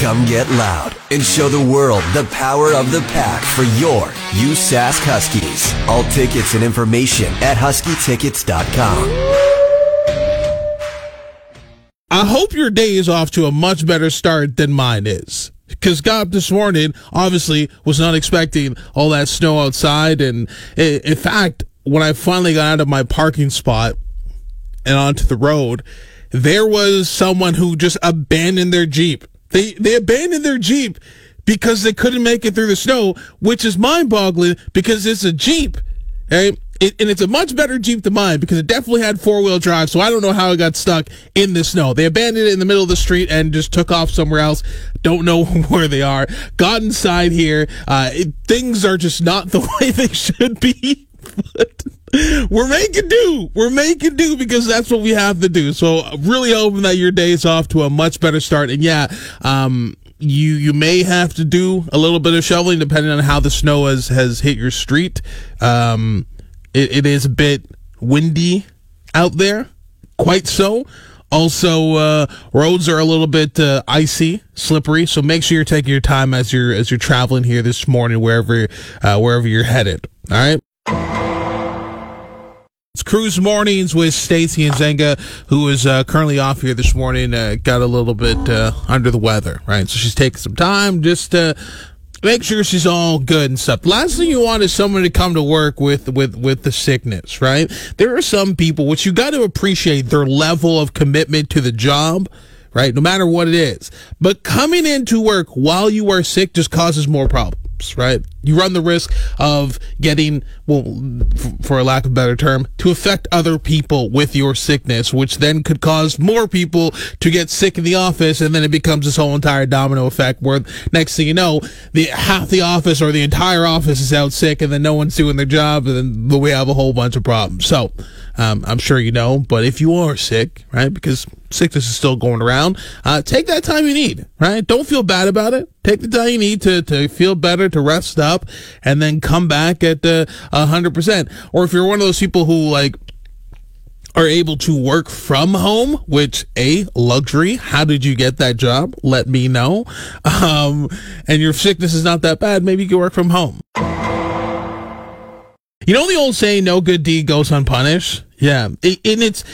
Come get loud and show the world the power of the pack for your USask Huskies. All tickets and information at huskytickets.com. I hope your day is off to a much better start than mine is. Because up this morning, obviously was not expecting all that snow outside. And in fact, when I finally got out of my parking spot and onto the road, there was someone who just abandoned their Jeep. They, they abandoned their Jeep because they couldn't make it through the snow, which is mind boggling because it's a Jeep. Right? It, and it's a much better Jeep than mine because it definitely had four wheel drive. So I don't know how it got stuck in the snow. They abandoned it in the middle of the street and just took off somewhere else. Don't know where they are. Got inside here. Uh, it, things are just not the way they should be. we're making do. We're making do because that's what we have to do. So really hoping that your day is off to a much better start. And yeah, um, you you may have to do a little bit of shoveling depending on how the snow has has hit your street. Um, it, it is a bit windy out there, quite so. Also, uh, roads are a little bit uh, icy, slippery. So make sure you're taking your time as you're as you're traveling here this morning, wherever uh, wherever you're headed. All right. It's Cruise Mornings with Stacie and Zenga, who is uh, currently off here this morning. Uh, got a little bit uh, under the weather, right? So she's taking some time just to make sure she's all good and stuff. Last thing you want is someone to come to work with with with the sickness, right? There are some people which you got to appreciate their level of commitment to the job right? No matter what it is. But coming into work while you are sick just causes more problems, right? You run the risk of getting, well, for a lack of a better term, to affect other people with your sickness, which then could cause more people to get sick in the office, and then it becomes this whole entire domino effect where next thing you know, the half the office or the entire office is out sick, and then no one's doing their job, and then we have a whole bunch of problems. So, um, I'm sure you know, but if you are sick, right, because sickness is still going around, uh, take that time you need, right? Don't feel bad about it. Take the time you need to, to feel better, to rest up, and then come back at a hundred percent. Or if you're one of those people who like are able to work from home, which a luxury. How did you get that job? Let me know. Um, and your sickness is not that bad. Maybe you can work from home. You know the old saying, "No good deed goes unpunished." Yeah, it, and it's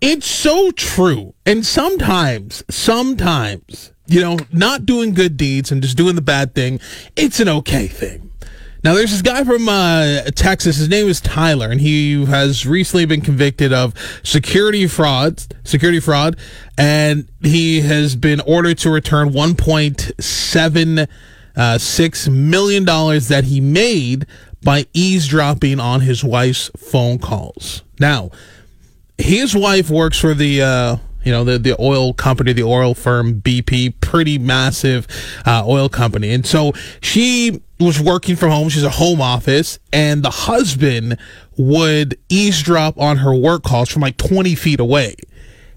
it's so true. And sometimes, sometimes, you know, not doing good deeds and just doing the bad thing, it's an okay thing. Now, there's this guy from uh, Texas. His name is Tyler, and he has recently been convicted of security fraud. Security fraud, and he has been ordered to return 1.7 uh, six million dollars that he made by eavesdropping on his wife's phone calls. Now, his wife works for the uh, you know the the oil company, the oil firm BP, pretty massive uh, oil company, and so she was working from home. She's a home office, and the husband would eavesdrop on her work calls from like twenty feet away,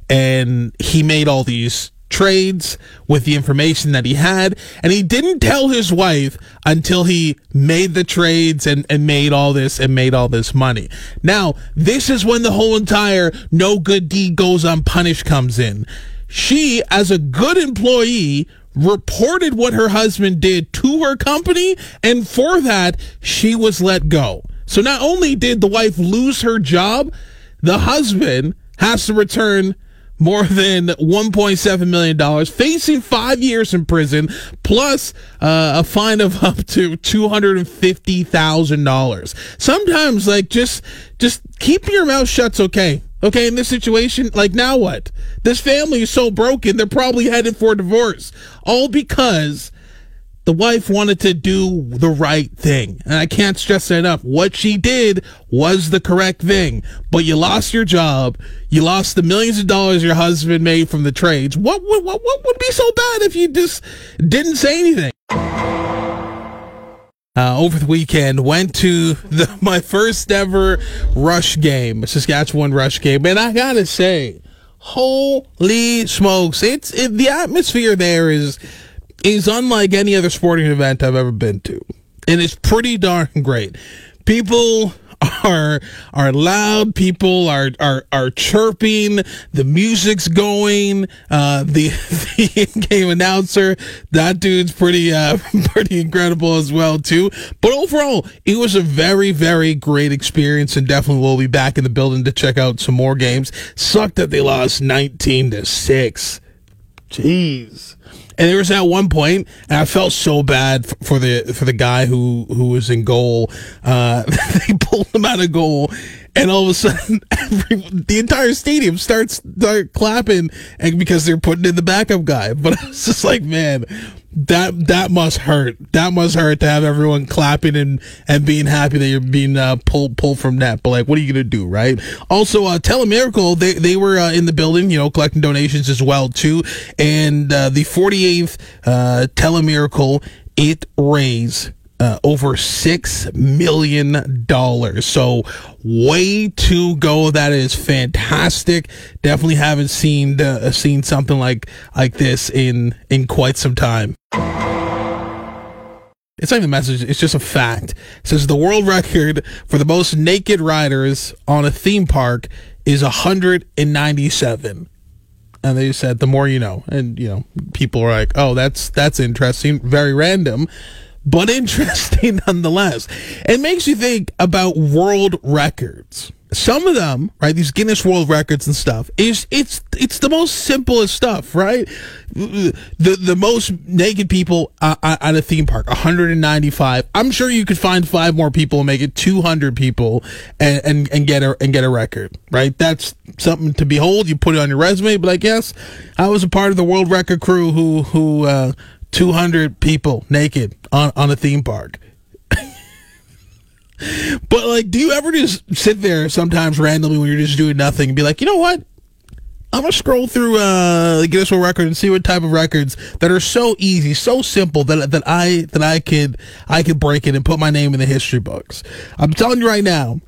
and he made all these trades with the information that he had and he didn't tell his wife until he made the trades and, and made all this and made all this money. Now this is when the whole entire no good deed goes unpunished comes in. She as a good employee reported what her husband did to her company and for that she was let go. So not only did the wife lose her job the husband has to return more than $1.7 million, facing five years in prison, plus uh, a fine of up to $250,000. Sometimes, like, just, just keep your mouth shut's okay. Okay, in this situation, like, now what? This family is so broken, they're probably headed for divorce. All because the wife wanted to do the right thing. And I can't stress that enough. What she did was the correct thing. But you lost your job. You lost the millions of dollars your husband made from the trades. What would, what, what would be so bad if you just didn't say anything? Uh, over the weekend, went to the, my first ever Rush game, Saskatchewan Rush game. And I gotta say, holy smokes, it's, it, the atmosphere there is, is unlike any other sporting event I've ever been to. And it's pretty darn great. People are are loud. People are are are chirping. The music's going. Uh, the the in-game announcer, that dude's pretty uh pretty incredible as well too. But overall, it was a very very great experience, and definitely we'll be back in the building to check out some more games. Sucked that they lost nineteen to six. Jeez. And there was at one point, and I felt so bad for the for the guy who who was in goal. Uh, they pulled him out of goal, and all of a sudden, every, the entire stadium starts start clapping, and because they're putting in the backup guy. But I was just like, man, that that must hurt. That must hurt to have everyone clapping and and being happy that you're being uh, pulled pulled from that. But like, what are you gonna do, right? Also, uh, Telemiracle they they were uh, in the building, you know, collecting donations as well too. And uh, the 48th uh, Telemiracle it raised uh, over six million dollars. So way to go. That is fantastic. Definitely haven't seen uh, seen something like like this in in quite some time. It's not even a message. It's just a fact. It says the world record for the most naked riders on a theme park is 197 and they said the more you know and you know people are like oh that's that's interesting very random but interesting nonetheless. It makes you think about world records. Some of them, right, these Guinness World Records and stuff, is it's it's the most simplest stuff, right? The the most naked people uh, at a theme park, 195. I'm sure you could find five more people and make it 200 people and, and and get a and get a record, right? That's something to behold. You put it on your resume, but I guess I was a part of the world record crew who who uh, 200 people naked on, on a theme park. but like, do you ever just sit there sometimes randomly when you're just doing nothing and be like, you know what? I'm gonna scroll through uh, the Guinness World Record and see what type of records that are so easy, so simple that that I that I could I could break it and put my name in the history books. I'm telling you right now,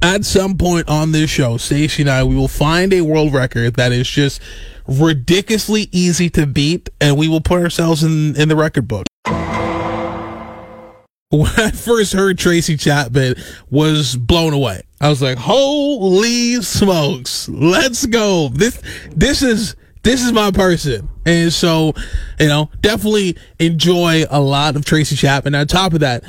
at some point on this show, Stacie and I, we will find a world record that is just ridiculously easy to beat, and we will put ourselves in, in the record book. When I first heard Tracy Chapman, was blown away. I was like, "Holy smokes, let's go! This this is this is my person." And so, you know, definitely enjoy a lot of Tracy Chapman. On top of that,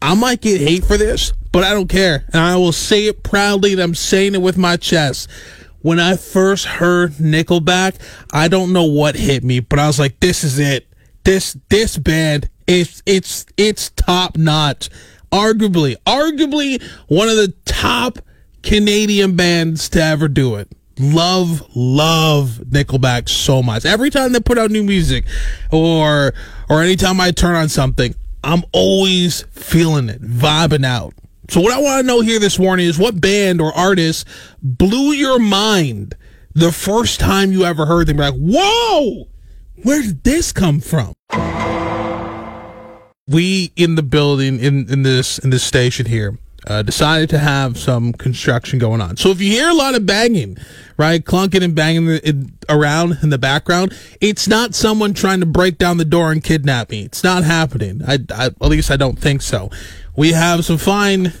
I might get hate for this, but I don't care, and I will say it proudly. And I'm saying it with my chest when I first heard Nickelback, I don't know what hit me, but I was like, this is it. This this band is it's it's top notch. Arguably, arguably one of the top Canadian bands to ever do it. Love, love Nickelback so much. Every time they put out new music or or anytime I turn on something, I'm always feeling it, vibing out. So what I want to know here this morning is what band or artist blew your mind the first time you ever heard them? You're like, whoa, where did this come from? We in the building in, in this in this station here uh, decided to have some construction going on. So if you hear a lot of banging, right, clunking and banging it around in the background, it's not someone trying to break down the door and kidnap me. It's not happening. I, I at least I don't think so. We have some fine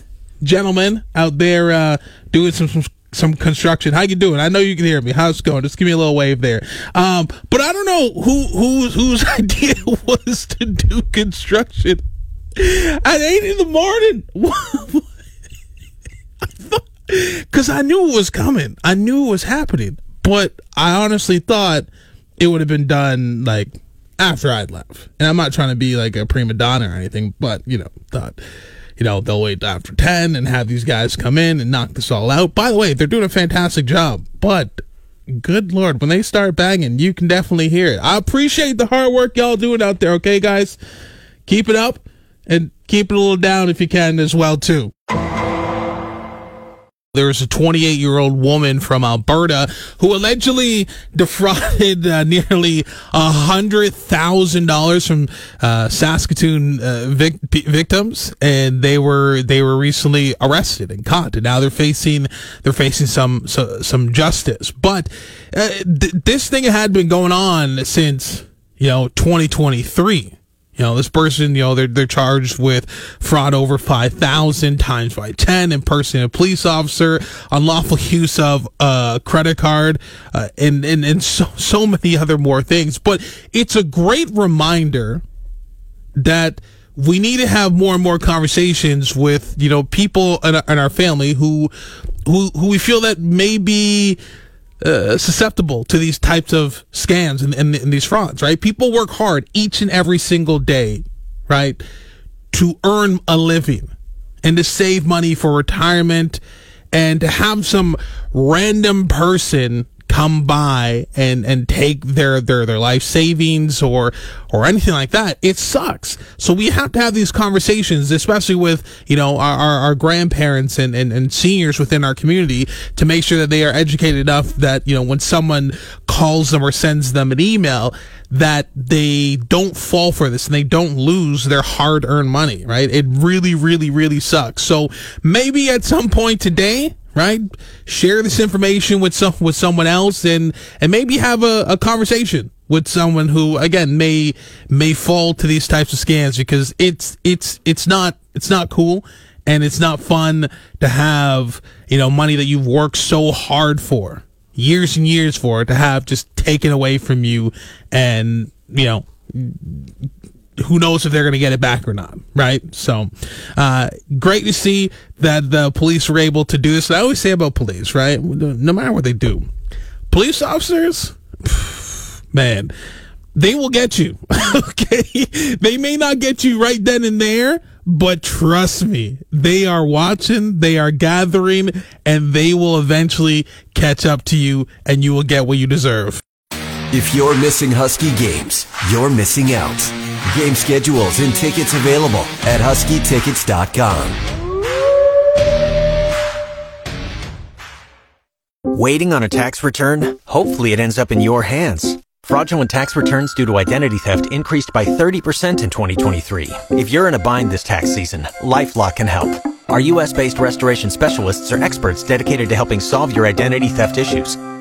gentlemen out there uh, doing some, some some construction. How you doing? I know you can hear me. How's it going? Just give me a little wave there. Um, but I don't know who whose whose idea was to do construction at eight in the morning. Because I knew it was coming. I knew it was happening. But I honestly thought it would have been done like after I'd left. And I'm not trying to be like a prima donna or anything, but you know, thought you know, they'll wait after 10 and have these guys come in and knock this all out. By the way, they're doing a fantastic job, but good lord, when they start banging, you can definitely hear it. I appreciate the hard work y'all doing out there, okay, guys? Keep it up and keep it a little down if you can as well, too. There was a 28 year old woman from Alberta who allegedly defrauded uh, nearly $100,000 from uh, Saskatoon uh, vic- victims and they were they were recently arrested and caught and now they're facing they're facing some so, some justice. But uh, th- this thing had been going on since, you know, 2023 You know, this person, you know, they're they're charged with fraud over five thousand times by ten, impersonating a police officer, unlawful use of a credit card, uh, and and and so so many other more things. But it's a great reminder that we need to have more and more conversations with you know people in our, in our family who who who we feel that may be uh, susceptible to these types of scams and, and, and these frauds, right? People work hard each and every single day, right, to earn a living and to save money for retirement and to have some random person come by and and take their their their life savings or or anything like that it sucks. So we have to have these conversations especially with you know our, our, our grandparents and, and and seniors within our community to make sure that they are educated enough that you know when someone calls them or sends them an email that they don't fall for this and they don't lose their hard earned money right? It really really really sucks. So maybe at some point today right? Share this information with some with someone else and and maybe have a, a conversation with someone who again may may fall to these types of scams because it's it's it's not it's not cool and it's not fun to have you know money that you've worked so hard for years and years for to have just taken away from you and you know who knows if they're going to get it back or not, right? So, uh, great to see that the police were able to do this. I always say about police, right? No matter what they do, police officers, man, they will get you. okay. They may not get you right then and there, but trust me, they are watching, they are gathering, and they will eventually catch up to you and you will get what you deserve. If you're missing Husky games, you're missing out. Game schedules and tickets available at huskytickets.com. Waiting on a tax return? Hopefully it ends up in your hands. Fraudulent tax returns due to identity theft increased by 30% in 2023. If you're in a bind this tax season, LifeLock can help. Our US-based restoration specialists are experts dedicated to helping solve your identity theft issues.